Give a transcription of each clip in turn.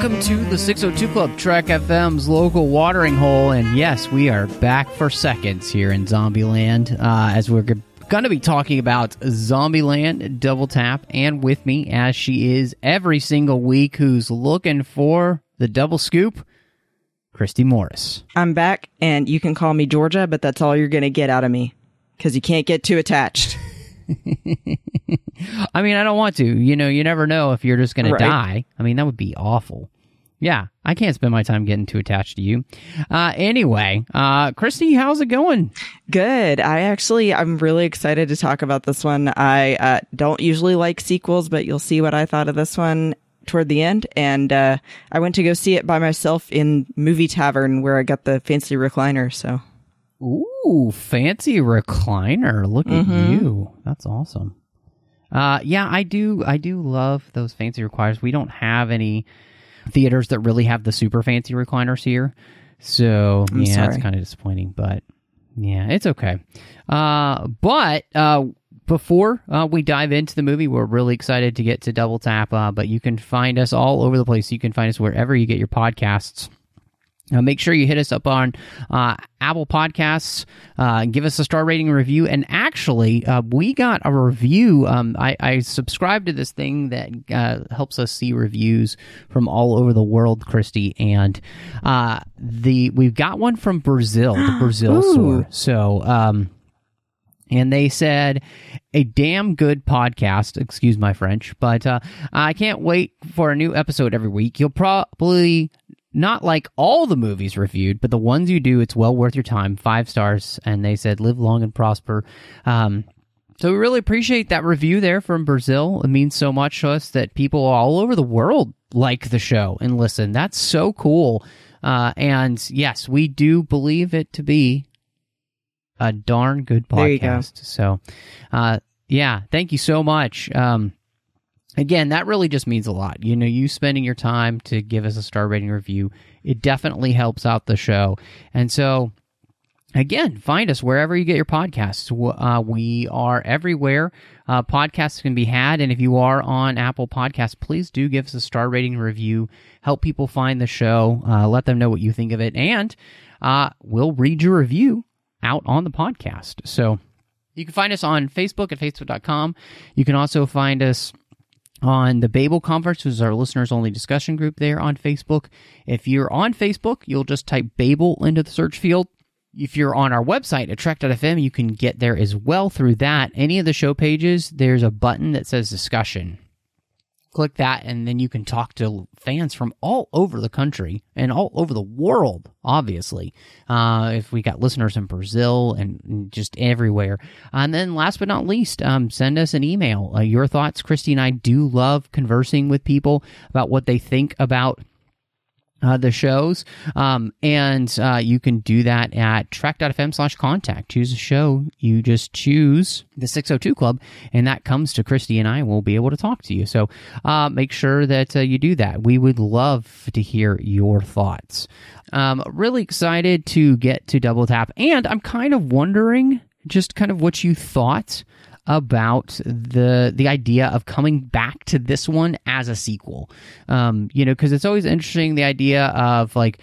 Welcome to the 602 Club, Trek FM's local watering hole. And yes, we are back for seconds here in Zombieland uh, as we're going to be talking about Zombieland Double Tap. And with me, as she is every single week, who's looking for the double scoop, Christy Morris. I'm back, and you can call me Georgia, but that's all you're going to get out of me because you can't get too attached. I mean, I don't want to. You know, you never know if you're just going Right. to die. I mean, that would be awful. Yeah, I can't spend my time getting too attached to you. Uh, anyway, uh, Christy, how's it going? Good. I actually, I'm really excited to talk about this one. I uh, don't usually like sequels, but you'll see what I thought of this one toward the end. And uh, I went to go see it by myself in Movie Tavern where I got the fancy recliner. So Ooh, fancy recliner. Look at you. That's awesome. Uh, yeah, I do. I do love those fancy recliners. We don't have any theaters that really have the super fancy recliners here, so I'm yeah, it's kind of disappointing. But yeah, it's okay. Uh, but uh, before uh, we dive into the movie, we're really excited to get to Double Tap. Uh, but you can find us all over the place. You can find us wherever you get your podcasts. Uh, make sure you hit us up on uh, Apple Podcasts. Uh, give us a star rating review. And actually, uh, we got a review. Um, I, I subscribe to this thing that uh, helps us see reviews from all over the world, Christy. And uh, the we've got one from Brazil, the Brazil store. So. Um, and they said a damn good podcast excuse my french but uh, i can't wait for a new episode every week you'll probably not like all the movies reviewed but the ones you do it's well worth your time five stars and they said live long and prosper um, so we really appreciate that review there from brazil it means so much to us that people all over the world like the show and listen that's so cool uh, and yes we do believe it to be a darn good There you go. podcast. So, uh, yeah, thank you so much. Um, again, that really just means a lot. You know, you spending your time to give us a star rating review, it definitely helps out the show. And so, again, find us wherever you get your podcasts. Uh, we are everywhere. Uh, podcasts can be had, and if you are on Apple Podcasts, please do give us a star rating review. Help people find the show. Uh, let them know what you think of it, and uh, we'll read your review out on the podcast. So you can find us on Facebook at facebook.com. You can also find us on the Babel Conference, which is our listeners only discussion group there on Facebook. If you're on Facebook, you'll just type Babel into the search field. If you're on our website at you can get there as well through that. Any of the show pages, there's a button that says discussion. Click that, and then you can talk to fans from all over the country and all over the world, obviously. Uh, if we got listeners in Brazil and just everywhere. And then last but not least, um, send us an email. Uh, your thoughts. Christy and I do love conversing with people about what they think about uh, the shows. Um, and uh, you can do that at trek.fm slash contact. Choose a show. You just choose the 602 Club, and that comes to Christy and I, we'll be able to talk to you. So uh, make sure that uh, you do that. We would love to hear your thoughts. Um, really excited to get to Double Tap, and I'm kind of wondering just kind of what you thought about the the idea of coming back to this one as a sequel. Um, you know, because it's always interesting the idea of like,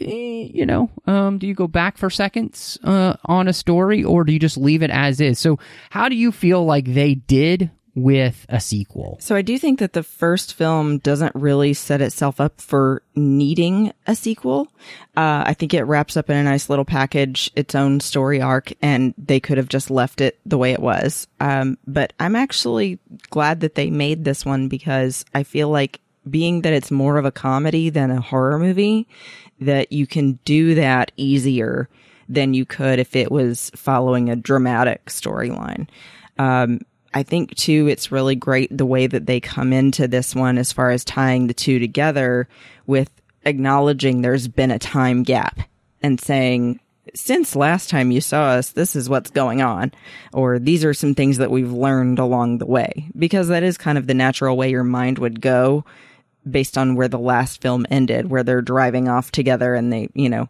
eh, you know, um, do you go back for seconds uh, on a story or do you just leave it as is? So, how do you feel like they did with a sequel? So I do think that the first film doesn't really set itself up for needing a sequel. Uh, I think it wraps up in a nice little package, its own story arc, and they could have just left it the way it was. Um, but I'm actually glad that they made this one because I feel like being that it's more of a comedy than a horror movie, that you can do that easier than you could if it was following a dramatic storyline. Um, I think too, it's really great the way that they come into this one as far as tying the two together with acknowledging there's been a time gap and saying, since last time you saw us, this is what's going on. Or these are some things that we've learned along the way. Because that is kind of the natural way your mind would go based on where the last film ended, where they're driving off together and they, you know,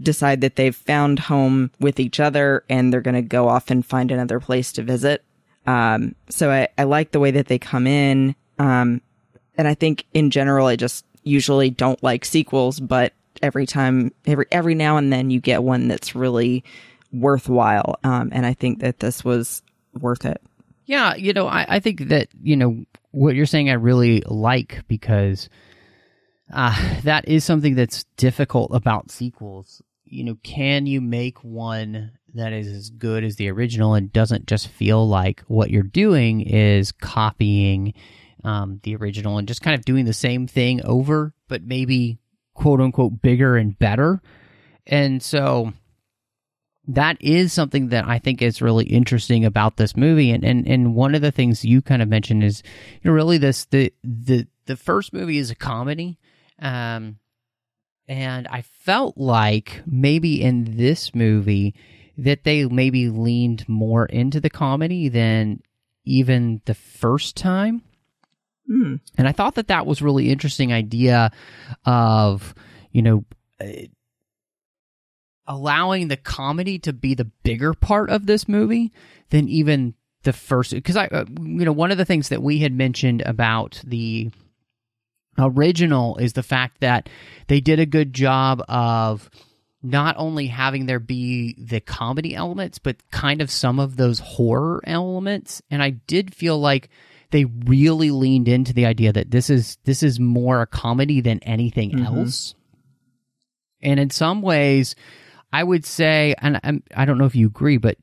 decide that they've found home with each other and they're going to go off and find another place to visit. Um, so I, I like the way that they come in. Um, and I think in general, I just usually don't like sequels, but every time, every, every now and then you get one that's really worthwhile. Um, and I think that this was worth it. Yeah, you know, I, I think that, you know, what you're saying I really like because uh, that is something that's difficult about sequels. You know, can you make one that is as good as the original and doesn't just feel like what you're doing is copying um, the original and just kind of doing the same thing over, but maybe quote unquote bigger and better? And so that is something that I think is really interesting about this movie. And, and, and one of the things you kind of mentioned is, you know, really this, the, the, the first movie is a comedy. Um, and I felt like maybe in this movie that they maybe leaned more into the comedy than even the first time. Mm. And I thought that that was really interesting idea of, you know, uh, allowing the comedy to be the bigger part of this movie than even the first because I uh, you know one of the things that we had mentioned about the original is the fact that they did a good job of not only having there be the comedy elements but kind of some of those horror elements and I did feel like they really leaned into the idea that this is this is more a comedy than anything Mhm. else and in some ways I would say, and I'm, I don't know if you agree, but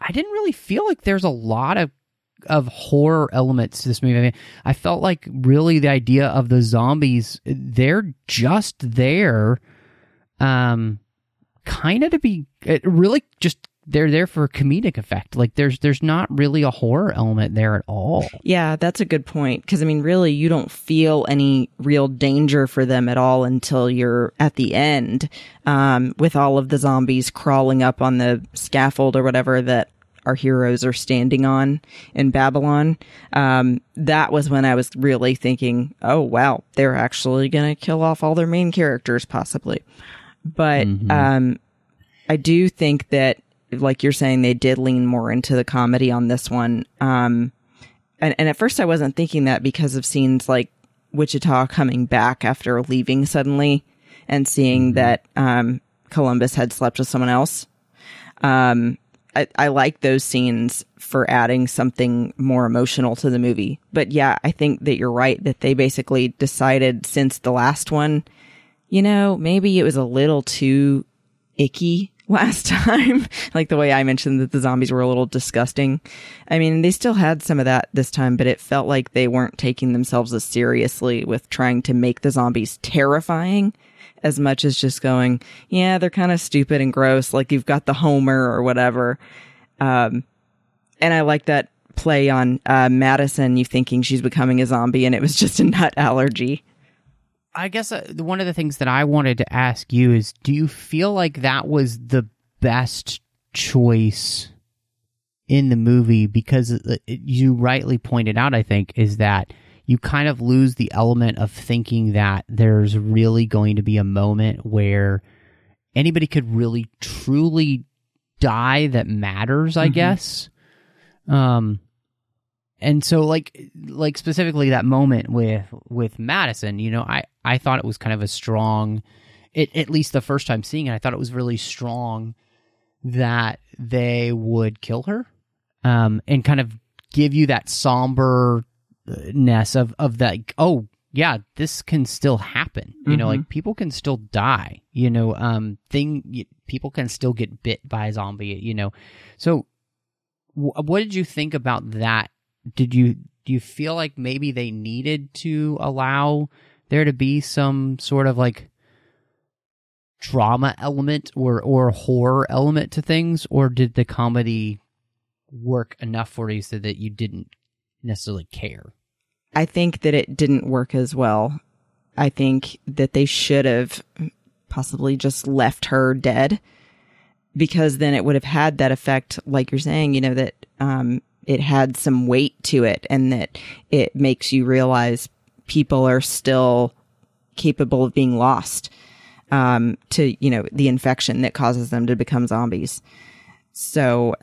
I didn't really feel like there's a lot of of horror elements to this movie. I, mean, I felt like really the idea of the zombies, they're just there, um, kind of to be it really just they're there for comedic effect. Like there's there's not really a horror element there at all. Yeah, that's a good point. Because I mean, really, you don't feel any real danger for them at all until you're at the end, um, with all of the zombies crawling up on the scaffold or whatever that our heroes are standing on in Babylon. Um, that was when I was really thinking, oh wow, they're actually gonna kill off all their main characters, possibly. But um, I do think that, like you're saying, they did lean more into the comedy on this one. Um, and, and at first I wasn't thinking that because of scenes like Wichita coming back after leaving suddenly and seeing that um, Columbus had slept with someone else. Um, I, I like those scenes for adding something more emotional to the movie. But yeah, I think that you're right that they basically decided since the last one, you know, maybe it was a little too icky last time. like the way I mentioned that the zombies were a little disgusting. I mean, they still had some of that this time, but it felt like they weren't taking themselves as seriously with trying to make the zombies terrifying as much as just going, yeah, they're kind of stupid and gross. Like you've got the Homer or whatever. Um, and I like that play on uh, Madison, you thinking she's becoming a zombie and it was just a nut allergy. I guess uh, one of the things that I wanted to ask you is do you feel like that was the best choice in the movie because uh, you rightly pointed out I think is that you kind of lose the element of thinking that there's really going to be a moment where anybody could really truly die that matters I Mhm. guess um and so like like specifically that moment with with Madison, you know, I I thought it was kind of a strong it at least the first time seeing it, I thought it was really strong that they would kill her um and kind of give you that somberness of of that oh yeah this can still happen. You know Mhm. like people can still die. You know um thing people can still get bit by a zombie you know. So wh- what did you think about that did you do you feel like maybe they needed to allow there to be some sort of like drama element or or horror element to things or did the comedy work enough for you so that you didn't necessarily care. I think that it didn't work as well. I think that they should have possibly just left her dead because then it would have had that effect, like you're saying, you know, that, um, it had some weight to it and that it makes you realize people are still capable of being lost, um, to, you know, the infection that causes them to become zombies. So,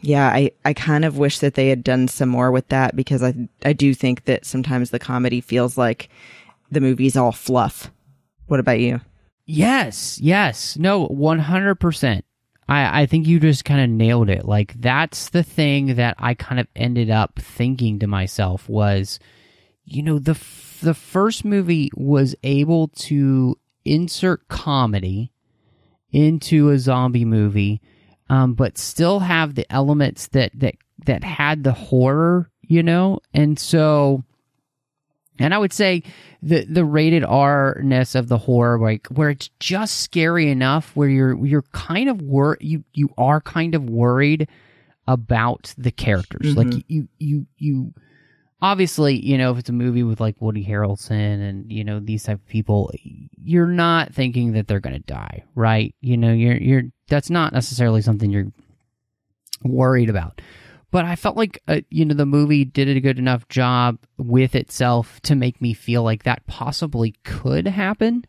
yeah, I, I kind of wish that they had done some more with that because I, I do think that sometimes the comedy feels like the movie's all fluff. What about you? Yes, yes. No, 100%. I, I think you just kind of nailed it. Like, that's the thing that I kind of ended up thinking to myself was, you know, the, f- the first movie was able to insert comedy into a zombie movie, um, but still have the elements that, that, that had the horror, you know? And so, and I would say the the rated R ness of the horror, like where it's just scary enough, where you're you're kind of wor you you are kind of worried about the characters. Mm-hmm. Like you you you obviously you know if it's a movie with like Woody Harrelson and you know these type of people, you're not thinking that they're gonna die, right? You know you're you're that's not necessarily something you're worried about but I felt like uh, you know the movie did a good enough job with itself to make me feel like that possibly could happen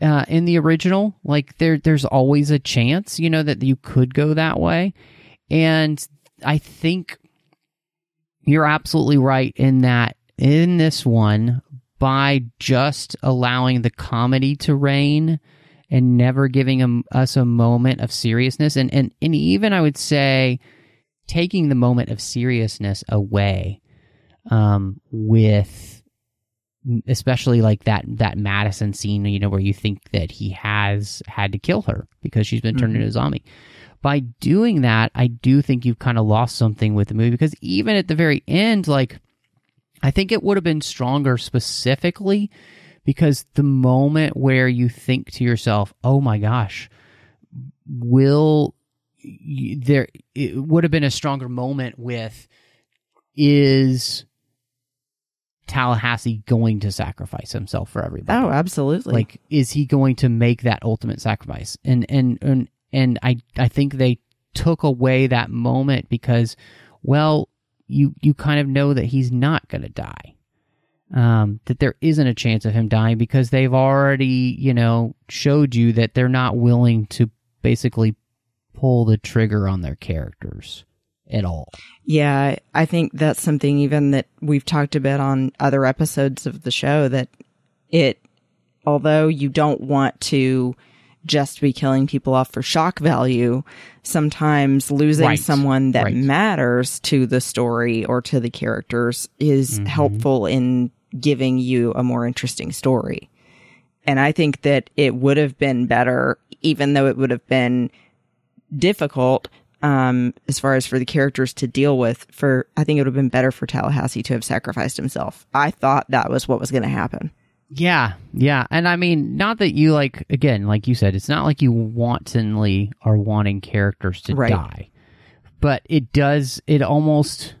uh, in the original. Like there, there's always a chance, you know, that you could go that way, and I think you're absolutely right in that in this one by just allowing the comedy to reign and never giving a, us a moment of seriousness and, and and even I would say taking the moment of seriousness away um, with especially like that that Madison scene, you know, where you think that he has had to kill her because she's been turned Mhm. into a zombie. By doing that, I do think you've kind of lost something with the movie because even at the very end, like I think it would have been stronger specifically because the moment where you think to yourself, "Oh my gosh, will there it would have been a stronger moment with is Tallahassee going to sacrifice himself for everybody? Oh, absolutely. like is he going to make that ultimate sacrifice and and and and i i think they took away that moment because well you you kind of know that he's not going to die um that there isn't a chance of him dying because they've already you know showed you that they're not willing to basically pull the trigger on their characters at all Yeah, I- think that's something even that we've talked about on other episodes of the show that it, although you don't want to just be killing people off for shock value, sometimes losing Right, someone that right. matters to the story or to the characters is Mm-hmm. helpful in giving you a more interesting story. And I think that it would have been better, even though it would have been difficult um as far as for the characters to deal with for I think it would have been better for Tallahassee to have sacrificed himself. I thought that was what was going to happen. Yeah, yeah. And I mean, not that you like, again, like you said, it's not like you wantonly are wanting characters to Right. die, but it does, it almost,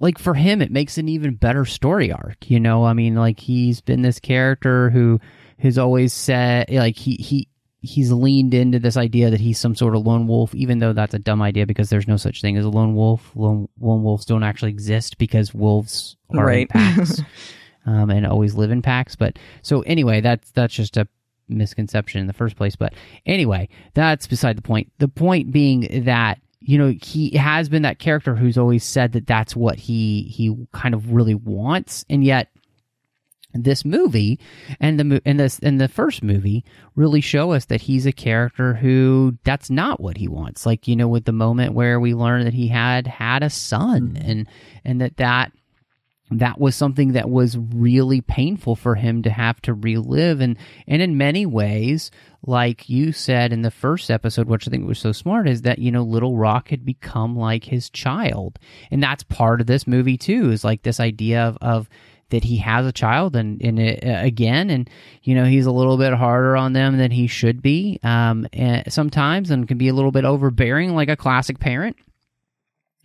like for him, it makes an even better story arc. You know, I mean, like he's been this character who has always said, like, he, he, he's leaned into this idea that he's some sort of lone wolf, even though that's a dumb idea because there's no such thing as a lone wolf. Lone, lone wolves don't actually exist because wolves are in packs um, and always live in packs. But so anyway, that's that's just a misconception in the first place. But anyway, that's beside the point. The point being that you know he has been that character who's always said that that's what he he kind of really wants, and yet this movie and the and this and the first movie really show us that he's a character who that's not what he wants. Like you know with the moment where we learn that he had had a son mm-hmm. and and that that that was something that was really painful for him to have to relive. And and in many ways like you said in the first episode which i think was so smart is that you know little rock had become like his child. And that's part of this movie too is like this idea of of that he has a child and, and it, uh, again and you know he's a little bit harder on them than he should be. Um and sometimes and can be a little bit overbearing like a classic parent.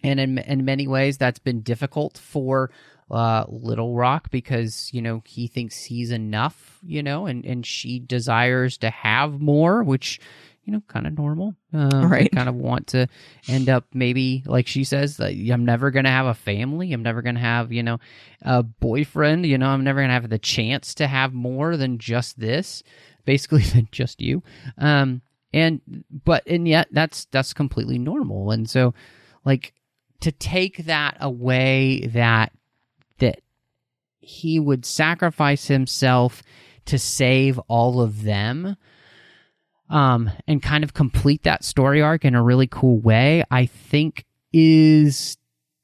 And in in many ways that's been difficult for uh, Little Rock because you know he thinks he's enough, you know, and and she desires to have more, which you know, kind of normal. Um, Right. Kind of want to end up maybe like she says that I'm never gonna have a family. I'm never gonna have you know a boyfriend. You know, I'm never gonna have the chance to have more than just this, basically than just you. Um, and but and yet that's that's completely normal. And so, like to take that away that that he would sacrifice himself to save all of them um and kind of complete that story arc in a really cool way i think is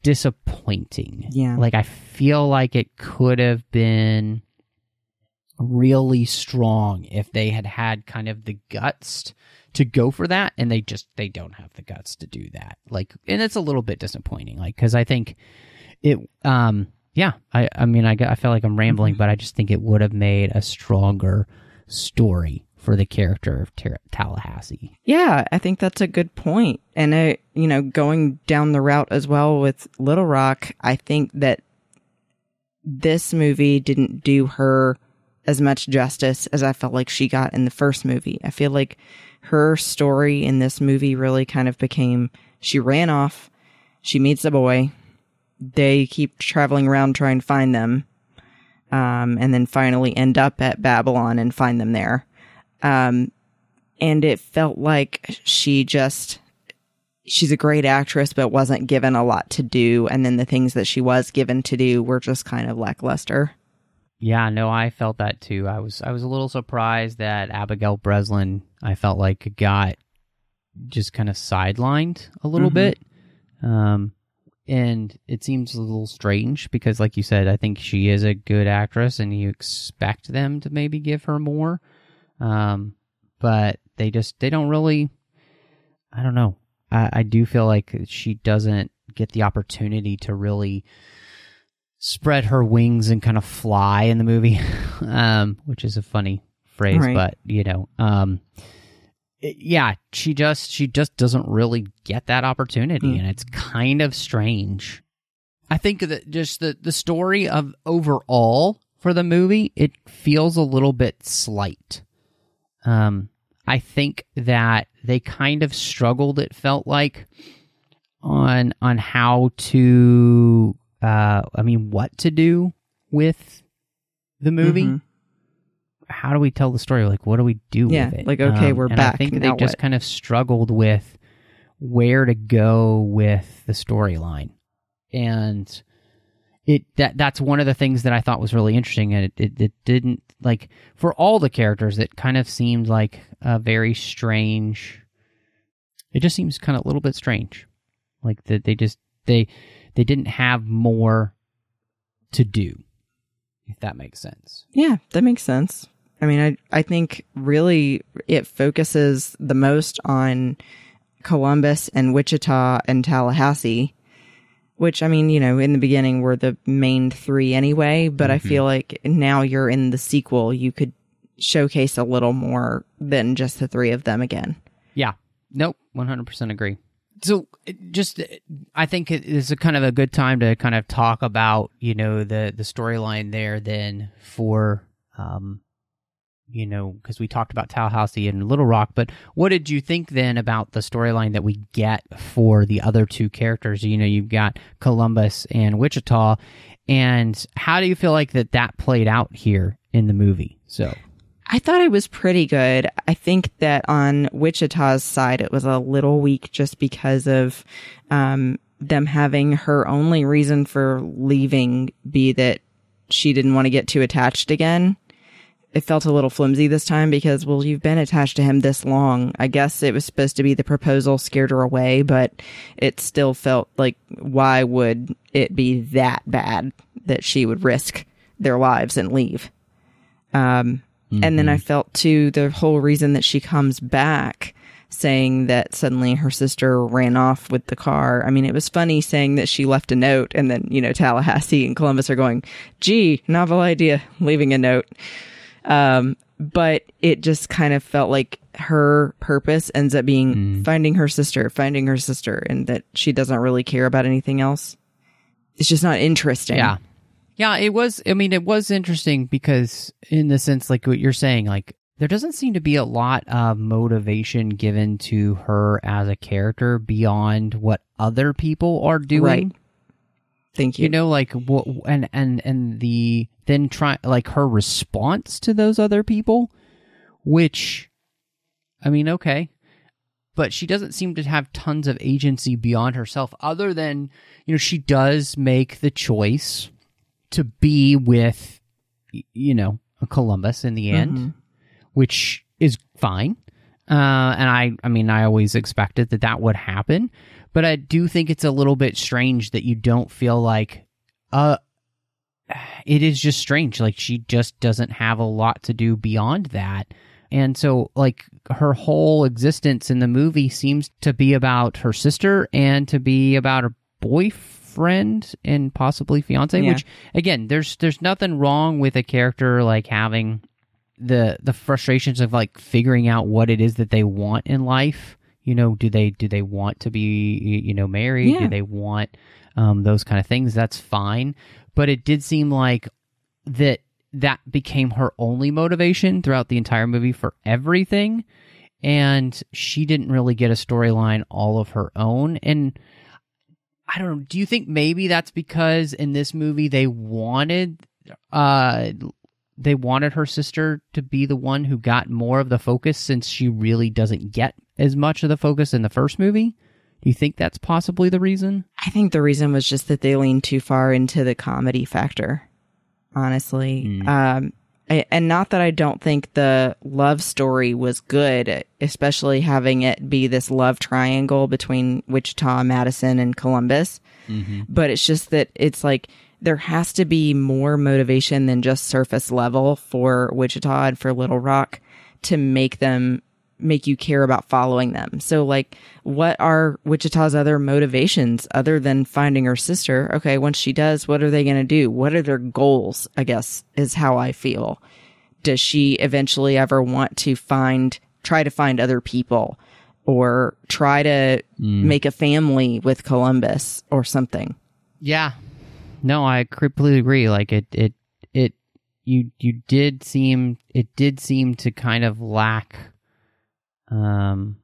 disappointing. Yeah. like i feel like it could have been really strong if they had had kind of the guts to go for that and they just they don't have the guts to do that. Like and it's a little bit disappointing like because i think it um yeah i i mean i, I feel like i'm rambling but i just think it would have made a stronger story for the character of tallahassee Yeah, I think that's a good point. And I, you know, going down the route as well with Little Rock, I think that this movie didn't do her as much justice as I felt like she got in the first movie. I feel like her story in this movie really kind of became she ran off, she meets a boy, they keep traveling around trying to find them, um, and then finally end up at Babylon and find them there. Um, and it felt like she just she's a great actress but wasn't given a lot to do and then the things that she was given to do were just kind of lackluster Yeah, no, I felt that too. I was I was a little surprised that Abigail Breslin I felt like got just kind of sidelined a little Mhm. bit. Um and it seems a little strange because like you said, I think she is a good actress and you expect them to maybe give her more. Um but they just they don't really I don't know. I, I do feel like she doesn't get the opportunity to really spread her wings and kind of fly in the movie, um, which is a funny phrase, Right. but you know, um, it- yeah, she just she just doesn't really get that opportunity, Mm. and it's kind of strange. I think that just the the story of overall for the movie, it feels a little bit slight. Um, I think that they kind of struggled. It felt like on on how to, uh, I mean, what to do with the movie. Mhm. How do we tell the story? Like, what do we do Yeah, with it? Um, like, okay, we're and back, I think they just what? kind of struggled with where to go with the storyline, and it that that's one of the things that I thought was really interesting, and it, it it didn't like for all the characters, it kind of seemed like a very strange. It just seems kind of a little bit strange, like that they just they they didn't have more to do, if that makes sense. yeah that makes sense i mean i i think really it focuses the most on columbus and wichita and tallahassee which i mean you know in the beginning were the main three anyway but i feel like now you're in the sequel you could showcase a little more than just the three of them again Yeah. Nope. One hundred percent agree. So, just I think it is a kind of a good time to kind of talk about you know the the storyline there. Then for um, you know, because we talked about Tallahassee and Little Rock, but what did you think then about the storyline that we get for the other two characters? You know, you've got Columbus and Wichita, and how do you feel like that that played out here in the movie? So. I thought it was pretty good. I think that on Wichita's side, it was a little weak just because of um, them having her only reason for leaving be that she didn't want to get too attached again. It felt a little flimsy this time because, well, you've been attached to him this long. I guess it was supposed to be the proposal scared her away, but it still felt like why would it be that bad that she would risk their lives and leave? Um, and then I felt too the whole reason that she comes back saying that suddenly her sister ran off with the car. I mean, it was funny saying that she left a note and then, you know, Tallahassee and Columbus are going, gee, novel idea, leaving a note. Um, but it just kind of felt like her purpose ends up being finding her sister, finding her sister, and that she doesn't really care about anything else. It's just not interesting. Yeah. Yeah, it was I mean it was interesting because in the sense like what you're saying like there doesn't seem to be a lot of motivation given to her as a character beyond what other people are doing. Right. Thank you. You know like what and and and the then try like her response to those other people which I mean okay. But she doesn't seem to have tons of agency beyond herself other than you know she does make the choice to be with you know Columbus in the end Mhm. which is fine. Uh, and I I mean I always expected that that would happen. But I do think it's a little bit strange that you don't feel like uh it is just strange. Like she just doesn't have a lot to do beyond that. And so like her whole existence in the movie seems to be about her sister and to be about her boyfriend and possibly fiance Yeah. which again there's there's nothing wrong with a character like having the the frustrations of like figuring out what it is that they want in life. You know do they do they want to be you know married? Do they want um, those kind of things? That's fine but it did seem like that that became her only motivation throughout the entire movie for everything. And she didn't really get a storyline all of her own. And i don't know do you think maybe that's because in this movie they wanted uh they wanted her sister to be the one who got more of the focus since she really doesn't get as much of the focus in the first movie do you think that's possibly the reason I think the reason was just that they leaned too far into the comedy factor, honestly. Um, I, and not that I don't think the love story was good, especially having it be this love triangle between Wichita, Madison, and Columbus. But it's just that it's like there has to be more motivation than just surface level for Wichita and for Little Rock to make them make you care about following them. So like what are Wichita's other motivations other than finding her sister? Okay, once she does, what are they going to do? What are their goals? I guess is how I feel. Does she eventually ever want to find try to find other people or try to mm. make a family with Columbus or something? Yeah. No, I completely agree. Like it it it you you did seem it did seem to kind of lack um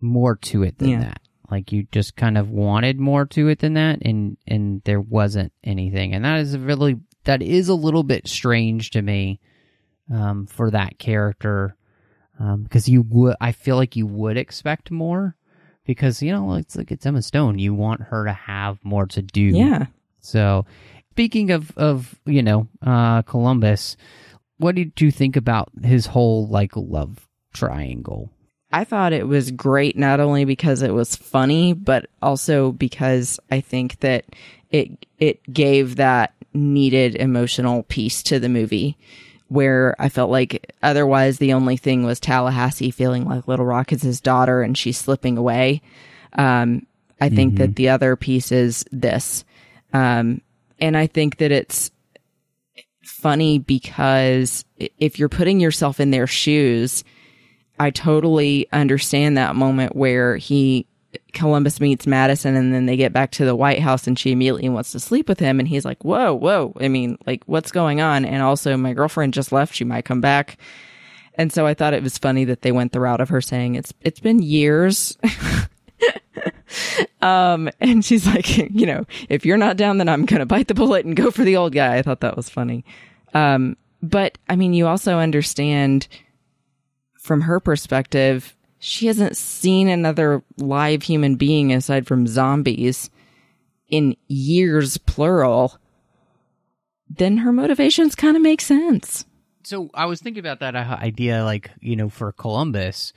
more to it than Yeah. that. Like you just kind of wanted more to it than that and and there wasn't anything. And that is a really that is a little bit strange to me um for that character um because you would I feel like you would expect more because you know it's like it's Emma Stone you want her to have more to do Yeah. so, speaking of of you know uh, Columbus, what did you think about his whole like love triangle? I thought it was great not only because it was funny, but also because I think that it it gave that needed emotional piece to the movie where I felt like otherwise the only thing was Tallahassee feeling like Little Rock is his daughter and she's slipping away. Um, I think that the other piece is this. Um, and I think that it's funny because if you're putting yourself in their shoes, I totally understand that moment where he Columbus meets Madison and then they get back to the White House and she immediately wants to sleep with him and he's like, "Whoa, whoa. I mean, like what's going on?" And also my girlfriend just left, she might come back. And so I thought it was funny that they went the route of her saying it's it's been years. um and she's like, you know, if you're not down then I'm going to bite the bullet and go for the old guy. I thought that was funny. Um but I mean, you also understand from her perspective, she hasn't seen another live human being aside from zombies in years, plural. Then her motivations kind of make sense. So I was thinking about that uh, idea, like you know, for Columbus,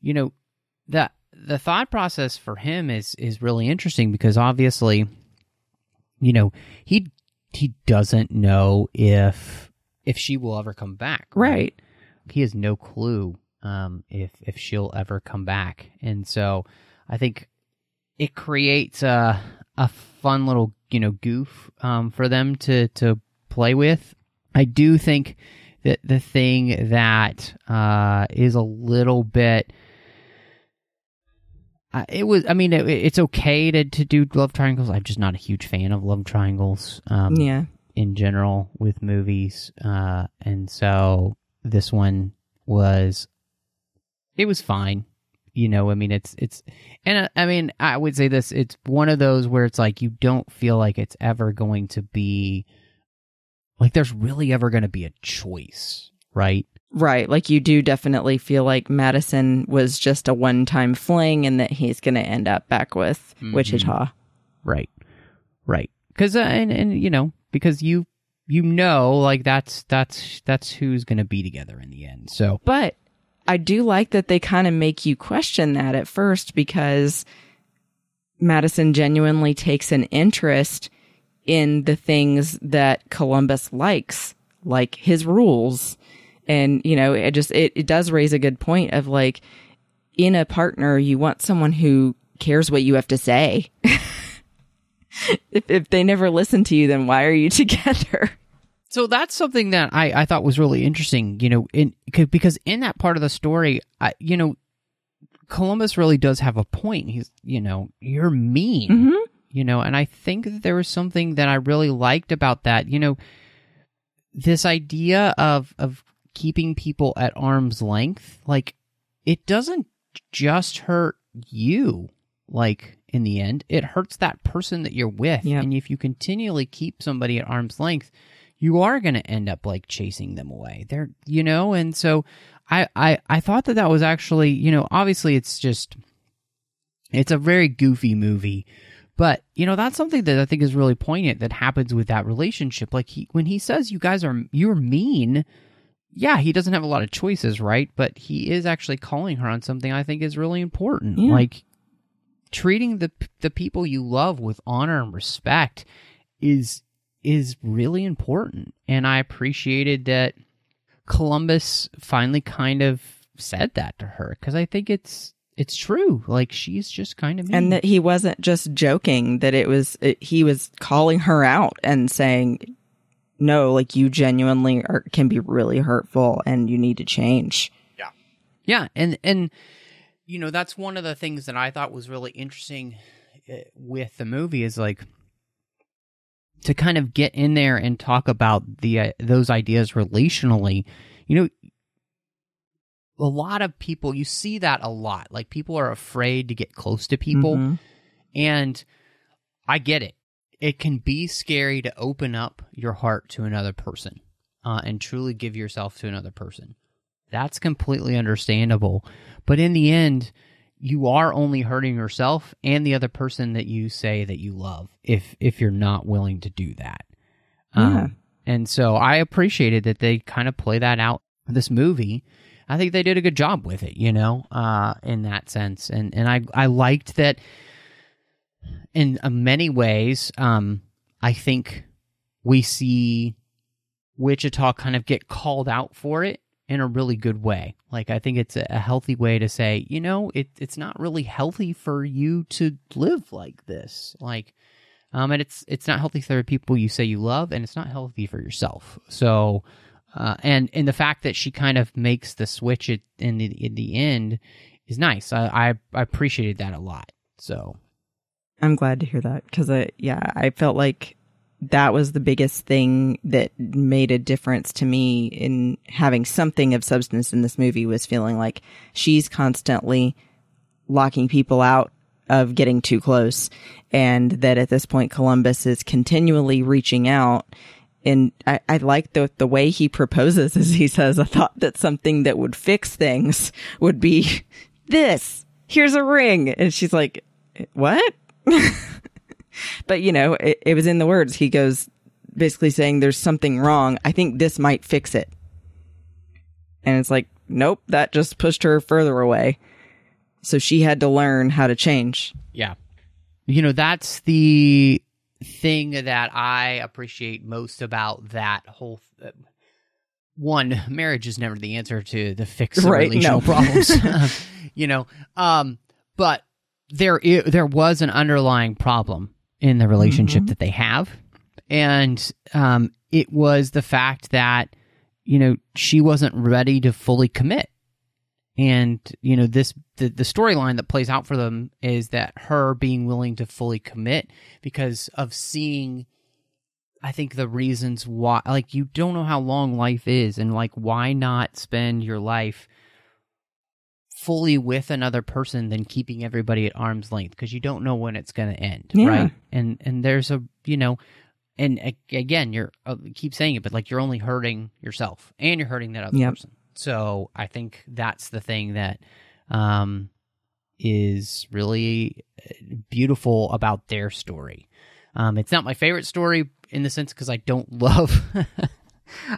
you know, that the thought process for him is is really interesting because obviously, you know, he he doesn't know if if she will ever come back, Right. he has no clue um, if if she'll ever come back, and so I think it creates a a fun little you know goof um, for them to to play with. I do think the the thing that uh, is a little bit. Uh, it was. I mean, it, it's okay to to do love triangles. I'm just not a huge fan of love triangles. Um, Yeah. in general with movies, uh, and so this one was. It was fine, you know. I mean, it's it's, and uh, I mean, I would say this. It's one of those where it's like you don't feel like it's ever going to be, like there's really ever going to be a choice, right? Right. Like you do definitely feel like Madison was just a one time fling and that he's going to end up back with Mhm. Wichita. Right. Right. Cuz uh, and and you know, because you you know like that's that's that's who's going to be together in the end. So, But I do like that they kind of make you question that at first because Madison genuinely takes an interest in the things that Columbus likes, like his rules. And, you know, it just, it, it does raise a good point of like, in a partner, you want someone who cares what you have to say. if, if they never listen to you, then why are you together? So that's something that I I thought was really interesting, you know, in 'cause- because in that part of the story, I, you know, Columbus really does have a point. He's, you know, you're mean. Mm-hmm. you know and i think that there was something that i really liked about that you know this idea of of keeping people at arm's length like it doesn't just hurt you like in the end it hurts that person that you're with Yep. and if you continually keep somebody at arm's length you are going to end up like chasing them away they're you know and so I, I i thought that that was actually you know obviously it's just it's a very goofy movie but you know that's something that I think is really poignant that happens with that relationship. Like he, when he says you guys are you're mean, yeah, he doesn't have a lot of choices, right? But he is actually calling her on something I think is really important, Yeah. like treating the the people you love with honor and respect is is really important. And I appreciated that Columbus finally kind of said that to her because I think it's it's true. Like she's just kind of mean. and that he wasn't just joking that it was it, he was calling her out and saying no like you genuinely are, can be really hurtful and you need to change Yeah, yeah, and and you know that's one of the things that I thought was really interesting uh, with the movie is like to kind of get in there and talk about the uh, those ideas relationally. You know, a lot of people you see that a lot. Like people are afraid to get close to people, Mhm. and I get it. It can be scary to open up your heart to another person uh, and truly give yourself to another person. That's completely understandable. But in the end, you are only hurting yourself and the other person that you say that you love if if you're not willing to do that. Um, and so I appreciated that they kind of play that out in this movie. I think they did a good job with it, you know, uh, in that sense. And and I I liked that in uh, many ways, um, I think we see Wichita kind of get called out for it in a really good way. Like I think it's a, healthy way to say, you know, it it's not really healthy for you to live like this. Like um and it's it's not healthy for the people you say you love and it's not healthy for yourself. So uh and and the fact that she kind of makes the switch at, in the in the end is nice. I I, I appreciated that a lot. So i'm glad to hear that because i yeah i felt like that was the biggest thing that made a difference to me in having something of substance in this movie was feeling like she's constantly locking people out of getting too close and that at this point Columbus is continually reaching out. And I, I like the the way he proposes as he says I thought that something that would fix things would be this. Here's a ring. And she's like what but you know it, it was in the words he goes basically saying there's something wrong I think this might fix it and it's like nope that just pushed her further away so she had to learn how to change Yeah. You know, that's the thing that I appreciate most about that whole. Th- one, marriage is never the answer to the fix of Right, relational no. problems. you know, um, but there i- there was an underlying problem in the relationship that they have, and um, it was the fact that you know, she wasn't ready to fully commit. And, you know, this, the, the storyline that plays out for them is that her being willing to fully commit because of seeing, I think, the reasons why, like, you don't know how long life is. And, like, why not spend your life fully with another person than keeping everybody at arm's length because you don't know when it's going to end Yeah. right and and there's a you know and again you're uh, keep saying it but like you're only hurting yourself and you're hurting that other Yep. person so i think that's the thing that um is really uh, beautiful about their story um it's not my favorite story in the sense because i don't love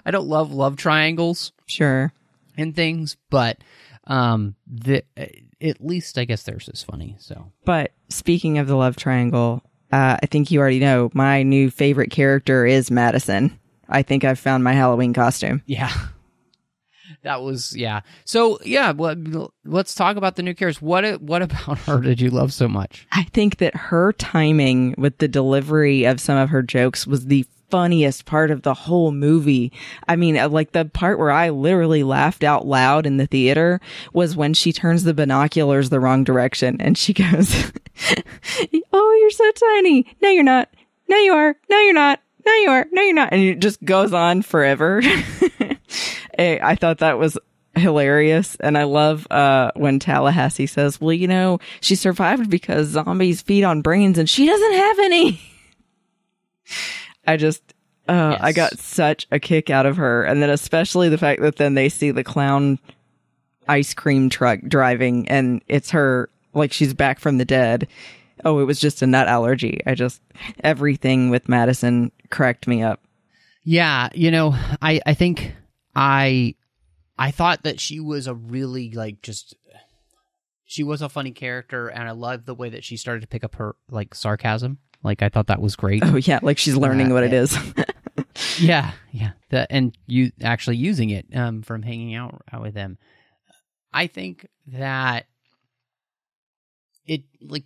i don't love love triangles Sure. and things, but um, the at least I guess theirs is funny. So But speaking of the love triangle, uh, I think you already know my new favorite character is Madison. I think I've found my Halloween costume. yeah, that was yeah. So yeah, well, let's talk about the new characters. What what about her did you love so much? I think that her timing with the delivery of some of her jokes was the funniest part of the whole movie. I mean, uh, like the part where I literally laughed out loud in the theater was when she turns the binoculars the wrong direction and she goes, Oh, you're so tiny. No, you're not. No, you are. No, you're not. No, you are. No, you're not. And it just goes on forever. Eh, I thought that was hilarious. And I love uh, when Tallahassee says, Well, you know, she survived because zombies feed on brains and she doesn't have any. I just, uh, I got such a kick out of her. And then especially the fact that then they see the clown ice cream truck driving and it's her, like she's back from the dead. Oh, it was just a nut allergy. I just, everything with Madison cracked me up. Yeah, you know, I I think I I thought that she was a really like just she was a funny character and I loved the way that she started to pick up her like sarcasm. Like I thought that was great. Oh, yeah. Like she's learning Uh, what it is. yeah, yeah. The, and you actually using it um, from hanging out, out with them. I think that it like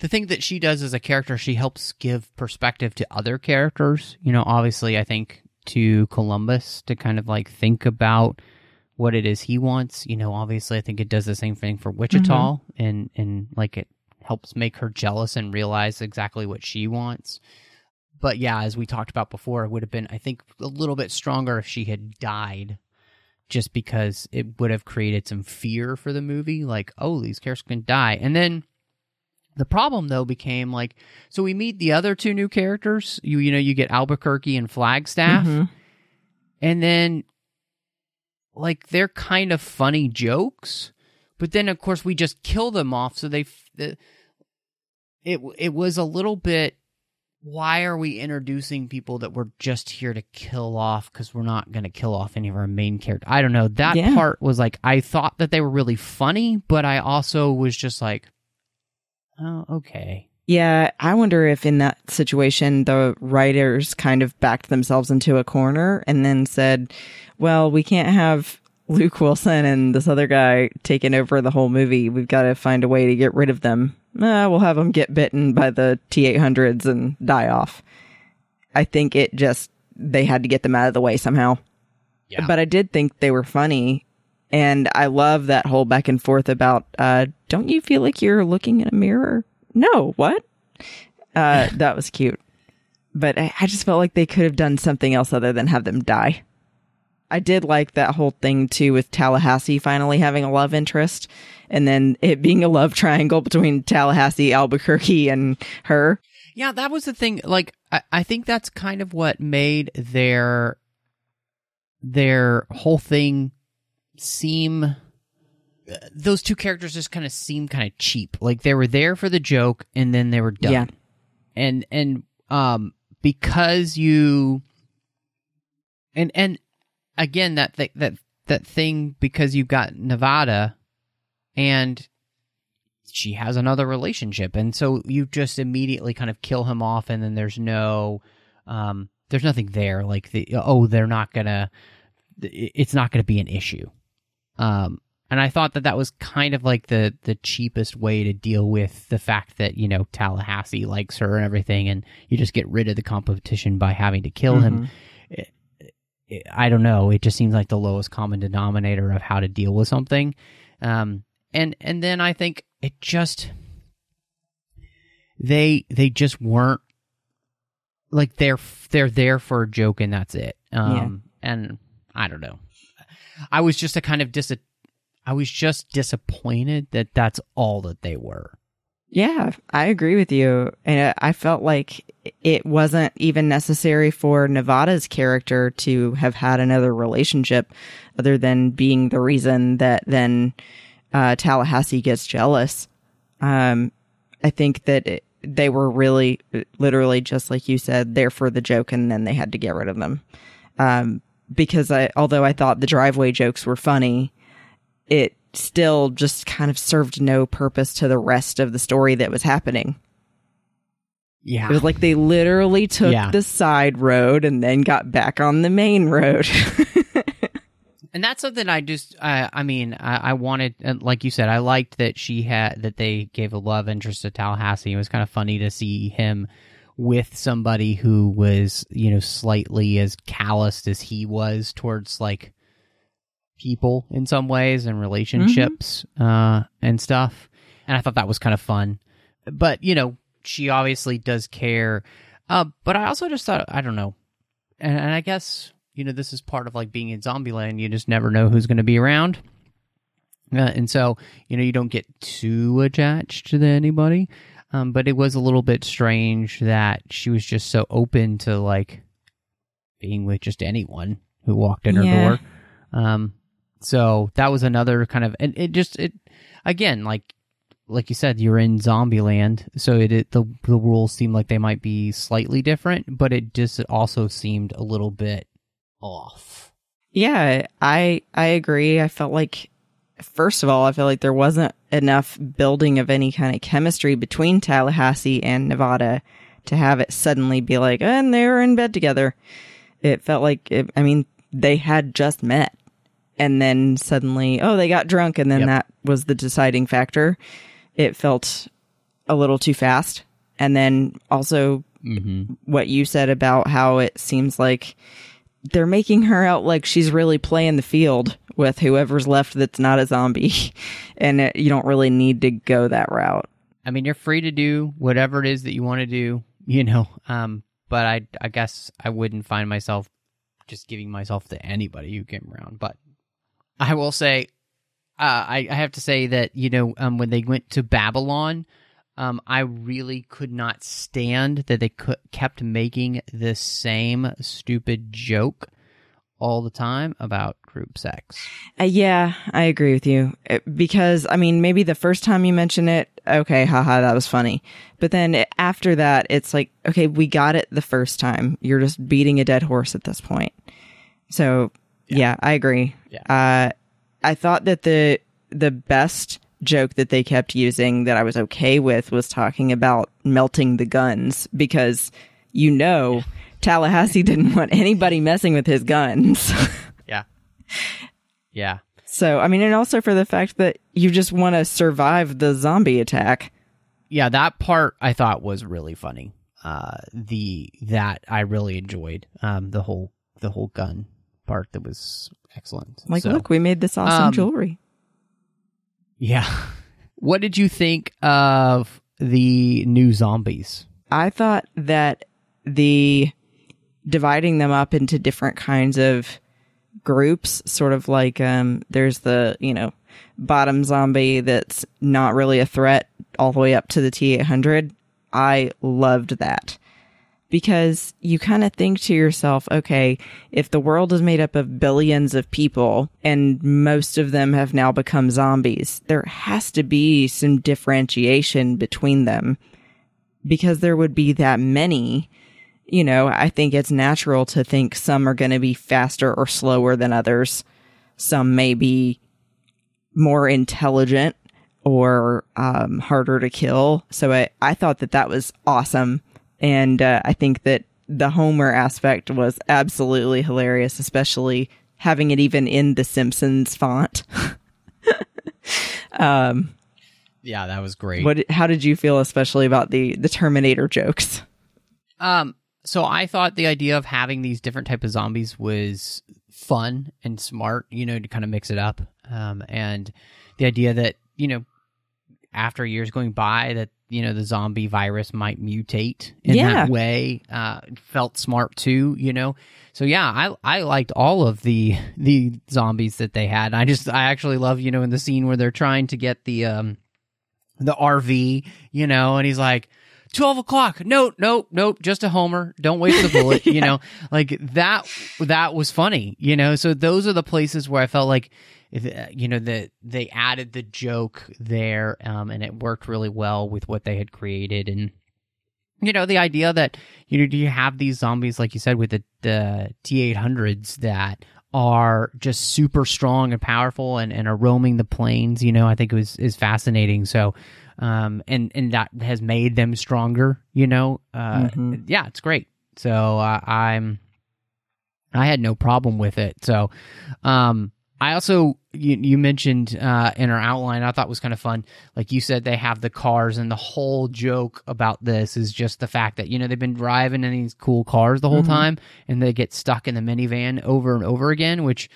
the thing that she does as a character, she helps give perspective to other characters. You know, obviously, I think to Columbus to kind of like think about what it is he wants. You know, obviously, I think it does the same thing for Wichita, and and like it helps make her jealous and realize exactly what she wants but yeah, as we talked about before, it would have been, I think, a little bit stronger if she had died, just because it would have created some fear for the movie. Like, oh, these characters can die. And then the problem, though, became like, so we meet the other two new characters. You, you know, you get Albuquerque and Flagstaff, Mhm. and then like they're kind of funny jokes, but then of course we just kill them off. So they, the, it it was a little bit why are we introducing people that we're just here to kill off because we're not going to kill off any of our main characters i don't know that Yeah. part was like i thought that they were really funny but i also was just like oh okay Yeah, I wonder if in that situation the writers kind of backed themselves into a corner and then said, "Well, we can't have Luke Wilson and this other guy taking over the whole movie. We've got to find a way to get rid of them. Uh, we'll have them get bitten by the T800s and die off." I think it just they had to get them out of the way somehow. Yeah. But I did think they were funny. And I love that whole back and forth about, uh, don't you feel like you're looking in a mirror? No, what? Uh, that was cute. But I, I just felt like they could have done something else other than have them die. I did like that whole thing too with Tallahassee finally having a love interest and then it being a love triangle between Tallahassee, Albuquerque, and her. Yeah, that was the thing. Like, I, I think that's kind of what made their their whole thing seem. Those two characters just kind of seem kind of cheap. Like they were there for the joke, and then they were done. Yeah. And and um because you and and again that th- that that thing because you've got Nevada and she has another relationship. And so you just immediately kind of kill him off and then there's no um there's nothing there. Like the oh they're not gonna it's not gonna be an issue. Um and i thought that that was kind of like the the cheapest way to deal with the fact that you know tallahassee likes her and everything and you just get rid of the competition by having to kill him I don't know. It just seems like the lowest common denominator of how to deal with something. Um, and and then I think it just they they just weren't like they're they're there for a joke and that's it. Um, and I don't know. I was just a kind of dis. I was just disappointed that that's all that they were. Yeah, I agree with you. And I felt like it wasn't even necessary for Nevada's character to have had another relationship other than being the reason that then uh, Tallahassee gets jealous. Um, I think that it, they were really, literally, just like you said, there for the joke, and then they had to get rid of them. Um, because I, although I thought the driveway jokes were funny, it still just kind of served no purpose to the rest of the story that was happening. Yeah. It was like they literally took Yeah. the side road and then got back on the main road. and that's something I just, I, I mean, I, I wanted, and like you said, I liked that she had that they gave a love interest to Tallahassee. It was kind of funny to see him with somebody who was, you know, slightly as calloused as he was towards like people in some ways and relationships uh, and stuff. And I thought that was kind of fun. But you know, she obviously does care. Uh, but I also just thought, I don't know, and, and I guess you know this is part of like being in Zombieland. You just never know who's going to be around, uh, and so you know you don't get too attached to anybody. Um, but it was a little bit strange that she was just so open to like being with just anyone who walked in her Yeah. door. Um, so that was another kind of, and it just it again like like you said, you're in Zombieland, so it, it the the rules seem like they might be slightly different, but it just also seemed a little bit off. yeah, I I agree. I felt like first of all, I felt like there wasn't enough building of any kind of chemistry between Tallahassee and Nevada to have it suddenly be like, and they were in bed together. It felt like, it, I mean, they had just met. And then suddenly, oh, they got drunk. And then Yep. that was the deciding factor. It felt a little too fast. And then also Mm-hmm. what you said about how it seems like they're making her out like she's really playing the field with whoever's left that's not a zombie. and it, you don't really need to go that route. I mean, you're free to do whatever it is that you want to do, you know. Um, but I I guess I wouldn't find myself just giving myself to anybody who came around. But I will say, uh, I I have to say that you know um, when they went to Babylon. Um, I really could not stand that they kept making the same stupid joke all the time about group sex. Uh, yeah, I agree with you. Uh, Because, I mean, maybe the first time you mention it, okay, haha, that was funny. But then after that, it's like, okay, we got it the first time. You're just beating a dead horse at this point. So, yeah, I agree. Yeah. Uh, I thought that the the best joke that they kept using that I was okay with was talking about melting the guns because you know Tallahassee didn't want anybody messing with his guns. Yeah, yeah. So, I mean, and also for the fact that you just want to survive the zombie attack. yeah, that part I thought was really funny. Uh, the that I really enjoyed. Um, the whole the whole gun part that was excellent. Like, So, look, we made this awesome um, jewelry. yeah. What did you think of the new zombies? I thought that the dividing them up into different kinds of groups, sort of like um, there's the, you know, bottom zombie that's not really a threat all the way up to the T 800. I loved that. Because you kind of think to yourself, okay, if the world is made up of billions of people and most of them have now become zombies, there has to be some differentiation between them because there would be that many. You know, I think it's natural to think some are going to be faster or slower than others. Some may be more intelligent or um, harder to kill. So I, I thought that that was awesome. And uh, I think that the Homer aspect was absolutely hilarious, especially having it even in the Simpsons font. Yeah, that was great. what? How did you feel, especially about the the Terminator jokes? Um, so I thought the idea of having these different type of zombies was fun and smart, you know, to kind of mix it up. Um, and the idea that you know, after years going by, that you know the zombie virus might mutate in Yeah. that way uh, felt smart too. You know, so yeah, I I liked all of the the zombies that they had. I just I actually love you know in the scene where they're trying to get the um the RV, you know, and he's like. 12 o'clock. No, no, nope. just a homer. Don't waste the bullet. You know, like that, that was funny, you know? So those are the places where I felt like, uh, you know, that they added the joke there, um, and it worked really well with what they had created. And, you know, the idea that, you know, do you have these zombies, like you said, with the, the T 800s that are just super strong and powerful and, and are roaming the plains, you know, I think it was, is fascinating. So, um, and, and that has made them stronger, you know, uh, Mhm. yeah, it's great. So, uh, I'm, I had no problem with it. So, um, I also you, you mentioned uh, in our outline I thought was kind of fun. Like you said, they have the cars, and the whole joke about this is just the fact that you know they've been driving in these cool cars the whole Mhm. time, and they get stuck in the minivan over and over again. Which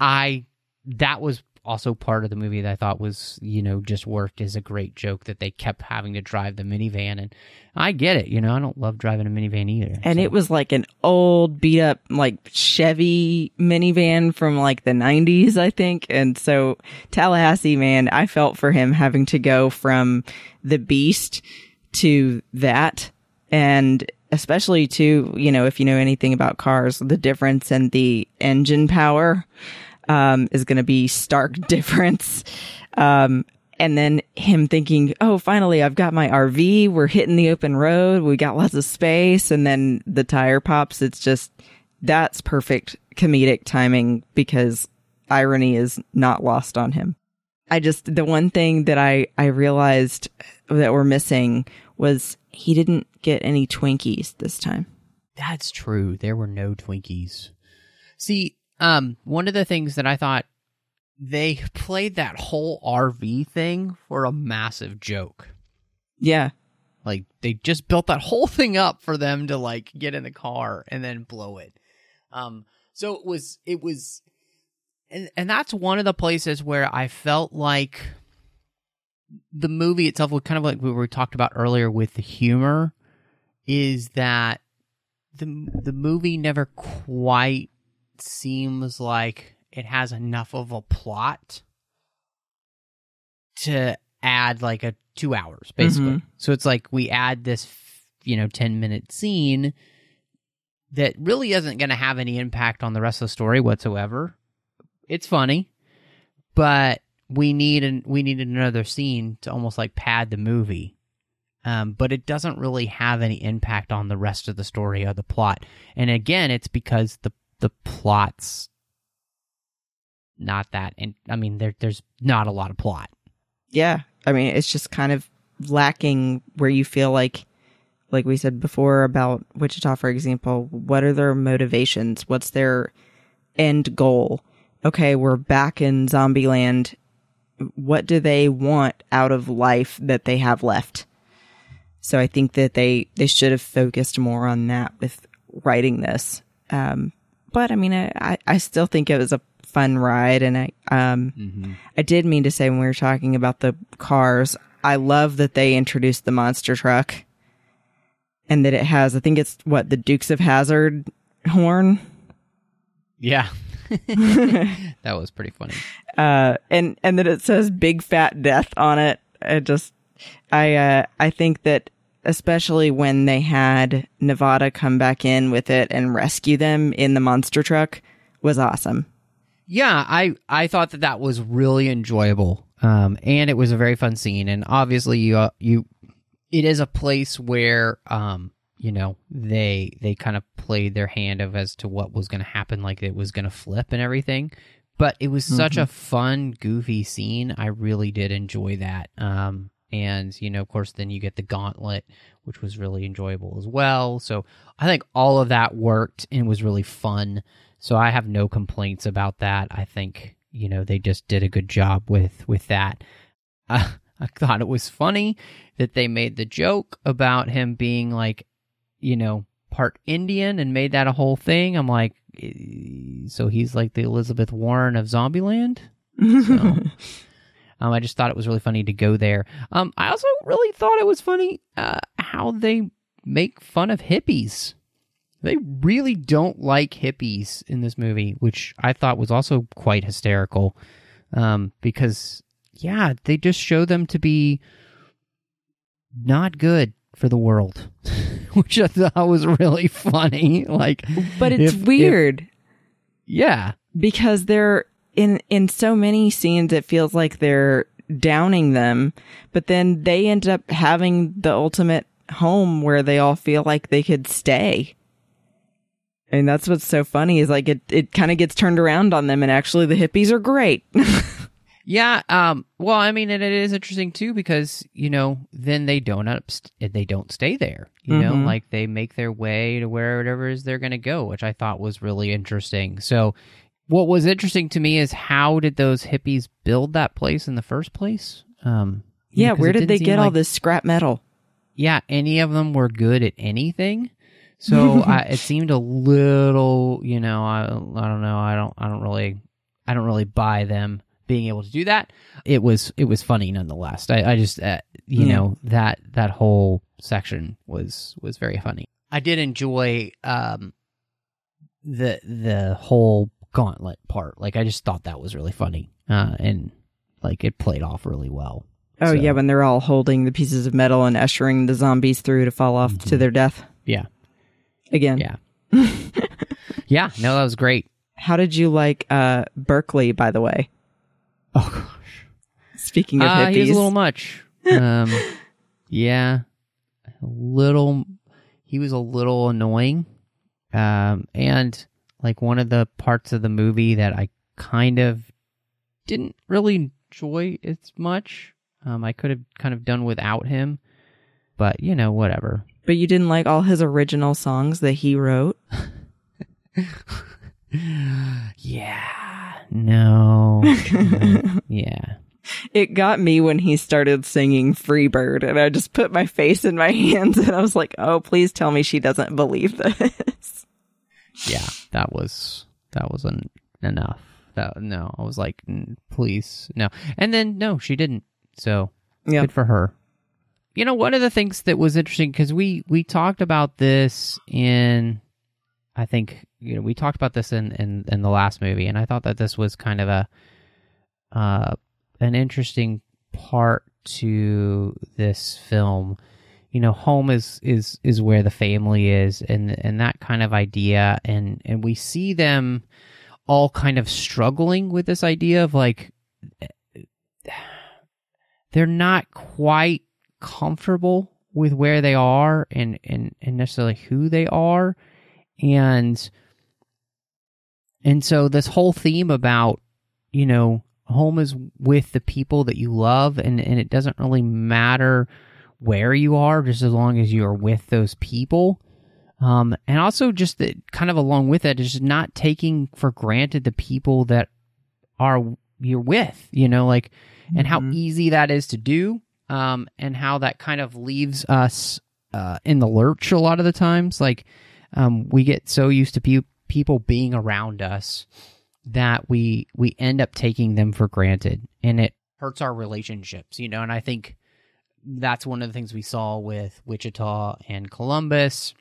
I that was also part of the movie that I thought was you know just worked as a great joke that they kept having to drive the minivan, and I get it. You know I don't love driving a minivan either. And so. it was like an old beat up like Chevy minivan from like the 90s, I think. And so Tallahassee, man, I felt for him having to go from the beast to that. And especially to, you know, if you know anything about cars, the difference in the engine power, um, is going to be stark difference. Um, and then him thinking, oh, finally, I've got my RV. We're hitting the open road. We got lots of space. And then the tire pops. It's just, that's perfect comedic timing because irony is not lost on him. I just, the one thing that I, I realized that we're missing was he didn't get any Twinkies this time. That's true. There were no Twinkies. See, um, one of the things that I thought they played that whole RV thing for a massive joke. Yeah. Like they just built that whole thing up for them to like get in the car and then blow it. Um, so it was, it was, and and that's one of the places where I felt like the movie itself was kind of like we were talked about earlier with the humor, is that the the movie never quite seems like it has enough of a plot to add like a two hours basically. Mhm. So it's like we add this, you know, ten minute scene that really isn't going to have any impact on the rest of the story whatsoever. It's funny, but we need an we needed another scene to almost like pad the movie. Um, but it doesn't really have any impact on the rest of the story or the plot. And again, it's because the the plot's not that. And I mean, there there's not a lot of plot. Yeah. I mean, it's just kind of lacking where you feel like, like we said before about Wichita, for example, what are their motivations? What's their end goal? Okay, we're back in Zombieland. What do they want out of life that they have left? So I think that they, they should have focused more on that with writing this. Um, but I mean, I, I- still think it was a fun ride and I, um, I did mean to say when we were talking about the cars, I love that they introduced the monster truck and that it has, I think it's what, the Dukes of Hazzard horn. Yeah, that was pretty funny. Uh, and, and that it says big fat death on it. I just, I, uh, I think that especially when they had Nevada come back in with it and rescue them in the monster truck was awesome. Yeah, I I thought that that was really enjoyable, um, and it was a very fun scene. And obviously, you uh, you, it is a place where um, you know they they kind of played their hand of as to what was going to happen, like it was going to flip and everything. But it was such a fun, goofy scene. I really did enjoy that. Um, and you know, of course, then you get the gauntlet, which was really enjoyable as well. So I think all of that worked and was really fun. So I have no complaints about that. I think you know they just did a good job with with that. Uh, I thought it was funny that they made the joke about him being like, you know, part Indian and made that a whole thing. I'm like, so he's like the Elizabeth Warren of Zombieland. So, um, I just thought it was really funny to go there. Um, I also really thought it was funny uh, how they make fun of hippies. They really don't like hippies in this movie, which I thought was also quite hysterical. Um, because yeah, they just show them to be not good for the world, which I thought was really funny. Like, But it's if- if- weird yeah, because they're in in so many scenes it feels like they're downing them, but then they end up having the ultimate home where they all feel like they could stay. And that's what's so funny is like it it kind of gets turned around on them and actually the hippies are great. Yeah, um, well, I mean, and it is interesting too because you know then they don't up they don't stay there. You know, Mhm. like they make their way to wherever it is they're going to go, which I thought was really interesting. So, what was interesting to me is how did those hippies build that place in the first place? Um, you yeah, where did they get all this scrap metal? Yeah, any of them were good at anything. So I, it seemed a little, you know, I, I don't know, I don't, I don't really, I don't really buy them being able to do that. It was, it was funny nonetheless. I, I just, uh, you Yeah. know, that that whole section was was very funny. I did enjoy um the the whole gauntlet part. Like I just thought that was really funny, uh, and like it played off really well. Oh So, yeah, when they're all holding the pieces of metal and ushering the zombies through to fall off to their death yeah, again. yeah, yeah. No, that was great. How did you like uh Berkeley by the way? Oh gosh. Speaking of Uh, hippies. he was a little much. Um, yeah, a little. He was a little annoying. Um, and like one of the parts of the movie that I kind of didn't really enjoy as much. Um, I could have kind of done without him, but you know, whatever. But you didn't like all his original songs that he wrote? Yeah. No. yeah. It got me when he started singing Freebird, and I just put my face in my hands and I was like, oh, please tell me she doesn't believe this. Yeah, that was that wasn't enough. That no, I was like, "Mm, please no, and then no, she didn't. So Yeah. good for her. You know, one of the things that was interesting because we we talked about this in, I think you know we talked about this in in in the last movie, and I thought that this was kind of a, uh, an interesting part to this film you know home is is is where the family is and and that kind of idea. And and we see them all kind of struggling with this idea of like they're not quite comfortable with where they are and and and necessarily who they are. And and so this whole theme about you know home is with the people that you love and and it doesn't really matter where you are just as long as you are with those people um and also just that kind of along with it is just not taking for granted the people that are you're with you know like and how Mhm. easy that is to do um and how that kind of leaves us uh in the lurch a lot of the times like um we get so used to pe- people being around us that we we end up taking them for granted and it hurts our relationships you know and i think that's one of the things we saw with wichita and columbus.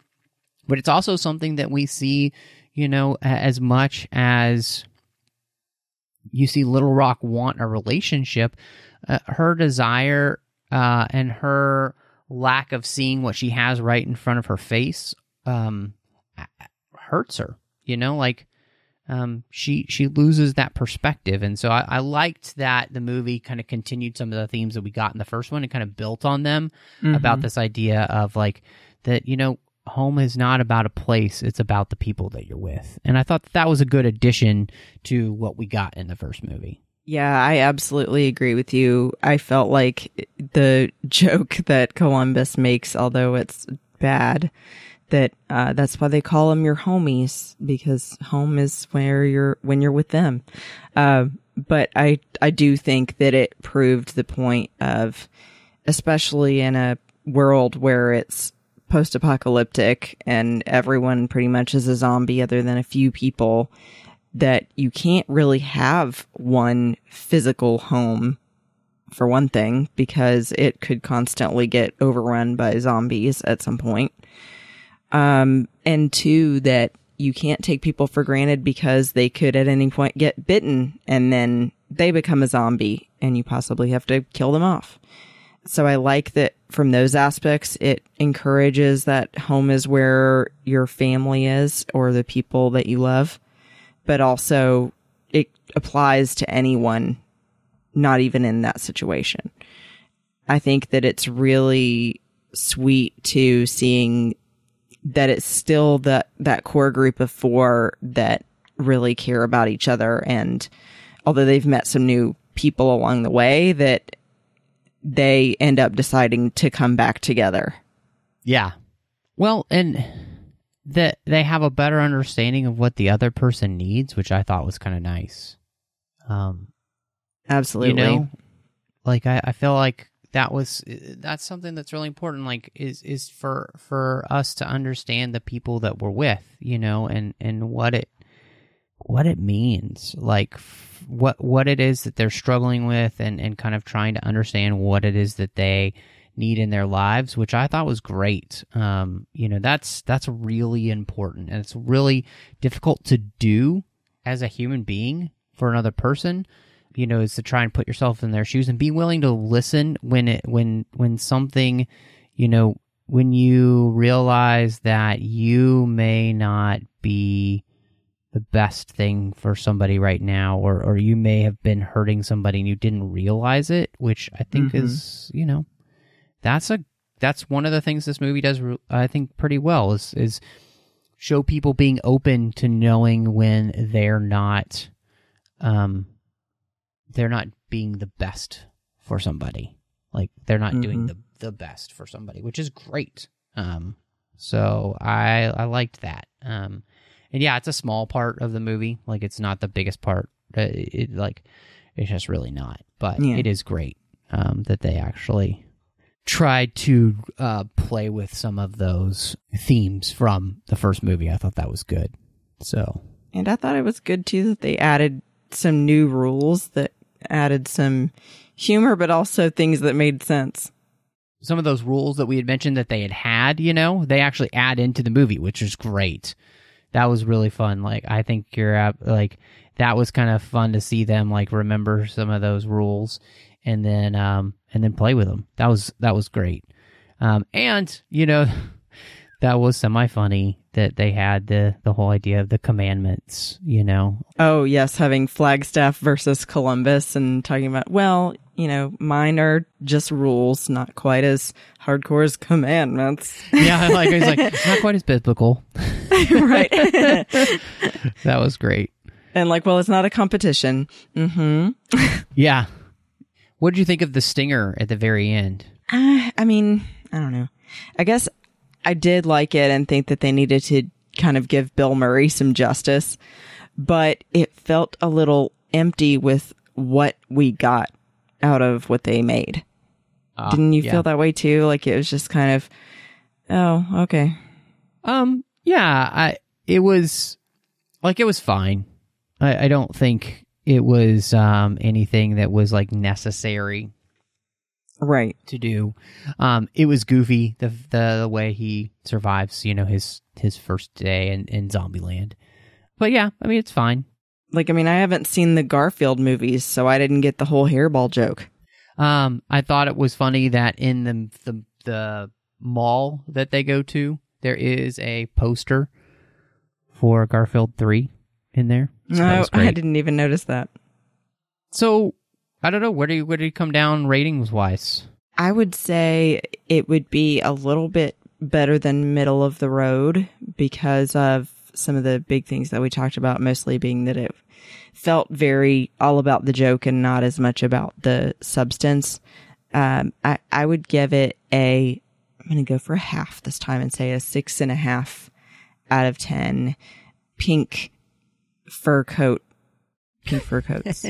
But it's also something that we see you know as much as you see little rock want a relationship uh, her desire uh, and her lack of seeing what she has right in front of her face um, hurts her you know like um, she she loses that perspective, and so I, I liked that the movie kind of continued some of the themes that we got in the first one and kind of built on them about Mhm. this idea of like that you know home is not about a place; it's about the people that you're with, and I thought that, that was a good addition to what we got in the first movie. Yeah, I absolutely agree with you. I felt like the joke that Columbus makes, although it's bad, that uh, that's why they call them your homies because home is where you're when you're with them. Uh, but I I do think that it proved the point of, especially in a world where it's post apocalyptic and everyone pretty much is a zombie other than a few people, that you can't really have one physical home for one thing, because it could constantly get overrun by zombies at some point. Um, and two, that you can't take people for granted because they could at any point get bitten and then they become a zombie and you possibly have to kill them off. So I like that from those aspects, it encourages that home is where your family is or the people that you love, but also it applies to anyone not even in that situation. I think that it's really sweet to seeing that it's still that that core group of four that really care about each other and although they've met some new people along the way that they end up deciding to come back together. Yeah. Well, and that they have a better understanding of what the other person needs, which I thought was kind of nice. Um, Absolutely. You know, like I, I feel like that was that's something that's really important. Like is is for for us to understand the people that we're with, you know, and and what it what it means, like f- what what it is that they're struggling with, and and kind of trying to understand what it is that they need in their lives, which I thought was great. Um, you know, that's that's really important, and it's really difficult to do as a human being for another person you know is to try and put yourself in their shoes and be willing to listen when it when when something you know when you realize that you may not be the best thing for somebody right now or or you may have been hurting somebody and you didn't realize it which i think Mhm. is you know that's a that's one of the things this movie does i think pretty well is is show people being open to knowing when they're not um they're not being the best for somebody. Like they're not doing Mhm. the the best for somebody which is great. Um so i i liked that. Um and yeah it's a small part of the movie. Like it's not the biggest part. Uh, it, it like it's just really not but Yeah. it is great um that they actually tried to uh play with some of those themes from the first movie. I thought that was good. So And I thought it was good too that they added some new rules that added some humor, but also things that made sense. some of those rules that we had mentioned that they had had, you know, they actually add into the movie, which is great. That was really fun. Like I think you're at, like that was kind of fun to see them like remember some of those rules and then um and then play with them. That was that was great. Um and you know that was semi funny that they had the the whole idea of the commandments, you know. Oh, yes, having Flagstaff versus Columbus and talking about, well, you know, mine are just rules, not quite as hardcore as commandments. Yeah, like it was like not quite as biblical. right. That was great. and like, well, it's not a competition. hmm Yeah. What did you think of the stinger at the very end? Uh, I mean, I don't know. I guess I did like it and think that they needed to kind of give Bill Murray some justice, but it felt a little empty with what we got out of what they made. Didn't you yeah. feel that way too? Like it was just kind of, oh, okay. Um, yeah, I it was like it was fine. I, I don't think it was um anything that was like necessary Right. to do. Um, it was goofy the the, the way he survives, you know, his his first day in in Zombieland. But yeah, I mean it's fine. Like, I mean, I haven't seen the Garfield movies, so I didn't get the whole hairball joke. Um, I thought it was funny that in the the the mall that they go to, there is a poster for Garfield Three in there. So No, I didn't even notice that. So I don't know where do you, where did you come down ratings wise? I would say it would be a little bit better than middle of the road because of some of the big things that we talked about, mostly being that it felt very all about the joke and not as much about the substance. Um, I, I would give it a, I'm going to go for a half this time and say a six and a half out of 10 pink fur coat pink fur coats.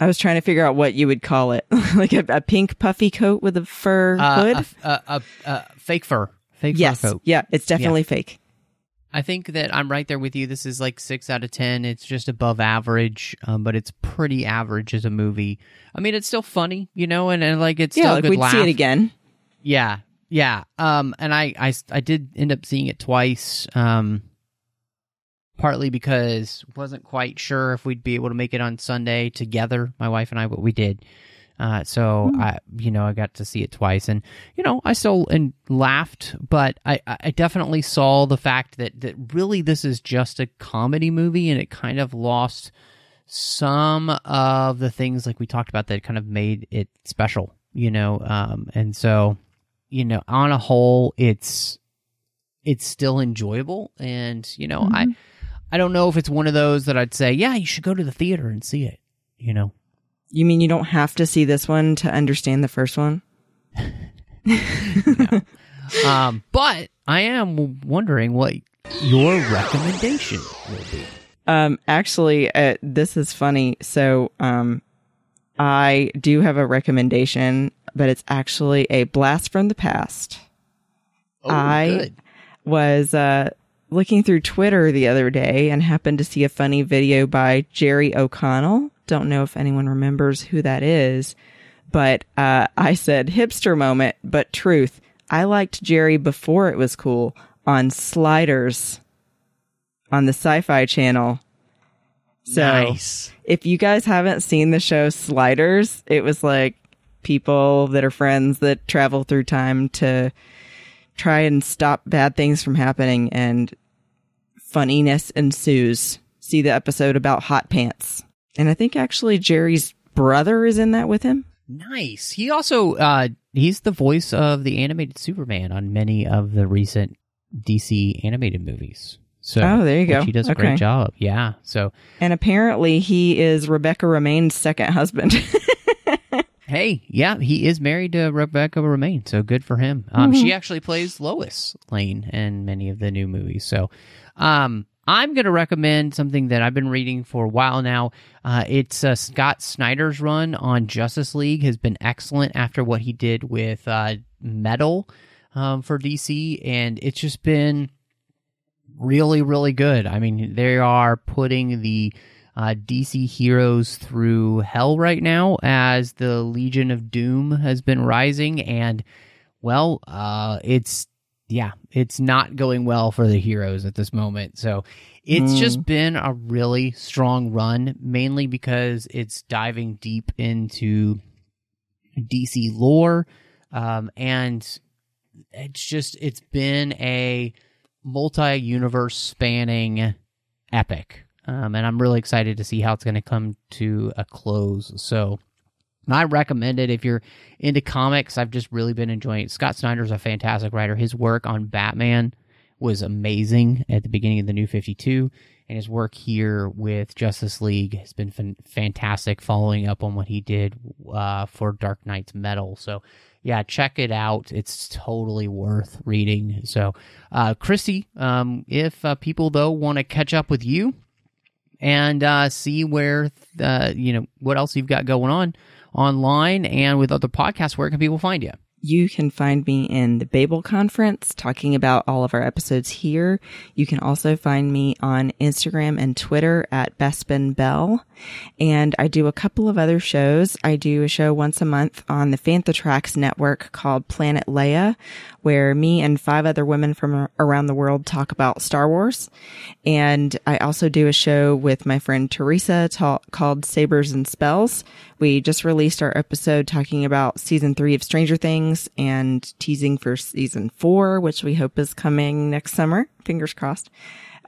I was trying to figure out what you would call it, like a, a pink puffy coat with a fur hood. Uh, a, a, fake fur, fake yes, fur coat. yeah, it's definitely fake. I think that I'm right there with you. This is like six out of ten. It's just above average, um, but it's pretty average as a movie. I mean, it's still funny, you know, and, and like it's Yeah, still a like good we'd laugh. see it again. Yeah, yeah. Um, and I, I, I did end up seeing it twice. Um, partly because wasn't quite sure if we'd be able to make it on Sunday together, my wife and I, but we did. Uh, so I, you know, I got to see it twice, and you know, I still and laughed, but I, I definitely saw the fact that that really this is just a comedy movie, and it kind of lost some of the things like we talked about that kind of made it special, you know, um, and so you know, on a whole, it's it's still enjoyable, and you know, I I don't know if it's one of those that I'd say, yeah, you should go to the theater and see it, you know. You mean you don't have to see this one to understand the first one? Um, but I am wondering what your recommendation will be. Um, actually, uh, this is funny. So, um, I do have a recommendation, but it's actually a blast from the past. Oh, I good. was uh, looking through Twitter the other day and happened to see a funny video by Jerry O'Connell. Don't know if anyone remembers who that is, but uh, I said hipster moment, but truth. I liked Jerry before it was cool on Sliders on the Sci Fi Channel. So nice. if you guys haven't seen the show Sliders, it was like people that are friends that travel through time to try and stop bad things from happening and funniness ensues. See the episode about hot pants. And I think actually Jerry's brother is in that with him. Nice. He also uh he's the voice of the animated Superman on many of the recent DC animated movies. So Oh, there you go. which He does a Okay. great job. Yeah. So And apparently he is Rebecca Romijn's second husband. hey, yeah, he is married to Rebecca Romijn, so good for him. Um, Mm-hmm. She actually plays Lois Lane in many of the new movies. So, um, I'm going to recommend something that I've been reading for a while now. Uh, it's uh, Scott Snyder's run on Justice League has been excellent after what he did with uh, Metal um, for DC, and it's just been really, really good. I mean, they are putting the uh, DC heroes through hell right now as the Legion of Doom has been rising, and well, uh, it's yeah, it's not going well for the heroes at this moment. So it's just been a really strong run, mainly because it's diving deep into DC lore, um, and it's just it's been a multi-universe spanning epic um, and i'm really excited to see how it's going to come to a close. So i recommend it if you're into comics. I've just really been enjoying it. Scott snyder's a fantastic writer. His work on batman was amazing at the beginning of the new 52 and his work here with justice league has been fan- fantastic following up on what he did uh, for Dark Nights metal. So yeah, check it out. It's totally worth reading. So, uh, Christy, um, if uh, people though want to catch up with you and uh, see where uh, you know what else you've got going on online and with other podcasts, where can people find you? You can find me in the Babel conference talking about all of our episodes here. You can also find me on Instagram and Twitter at Bespin Bell. And I do a couple of other shows. I do a show once a month on the Fantha Tracks network called Planet Leia, where me and five other women from around the world talk about Star Wars. And I also do a show with my friend Teresa ta- called Sabers and Spells. We just released our episode talking about season three of Stranger Things and teasing for season four, which we hope is coming next summer. Fingers crossed.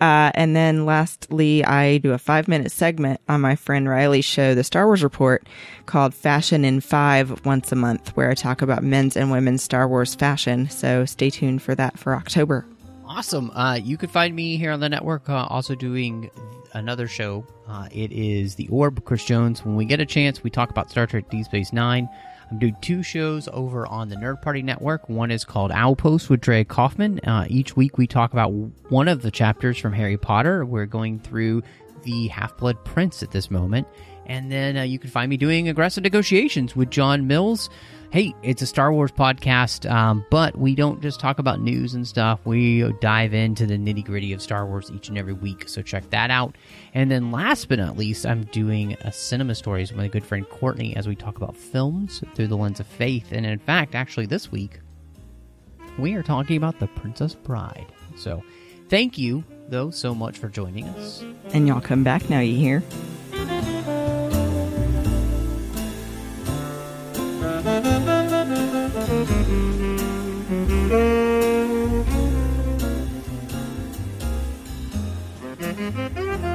Uh, and then lastly, I do a five minute segment on my friend Riley's show, The Star Wars Report, called Fashion in Five once a month, where I talk about men's and women's Star Wars fashion. So stay tuned for that for October. Awesome. Uh, you can find me here on the network, uh, also doing another show. Uh, it is The Orb, Chris Jones. When we get a chance, we talk about Star Trek Deep Space Nine. I'm doing two shows over on the Nerd Party Network. One is called Owlpost with Dre Kaufman. Uh, each week we talk about one of the chapters from Harry Potter. We're going through the Half Blood Prince at this moment. And then uh, you can find me doing aggressive negotiations with John Mills. Hey, it's a Star Wars podcast, um, but we don't just talk about news and stuff. We dive into the nitty gritty of Star Wars each and every week. So check that out. And then last but not least, I'm doing a cinema stories with my good friend Courtney as we talk about films through the lens of faith. And in fact, actually, this week, we are talking about The Princess Bride. So thank you, though, so much for joining us. And y'all come back now, you hear? Thank you.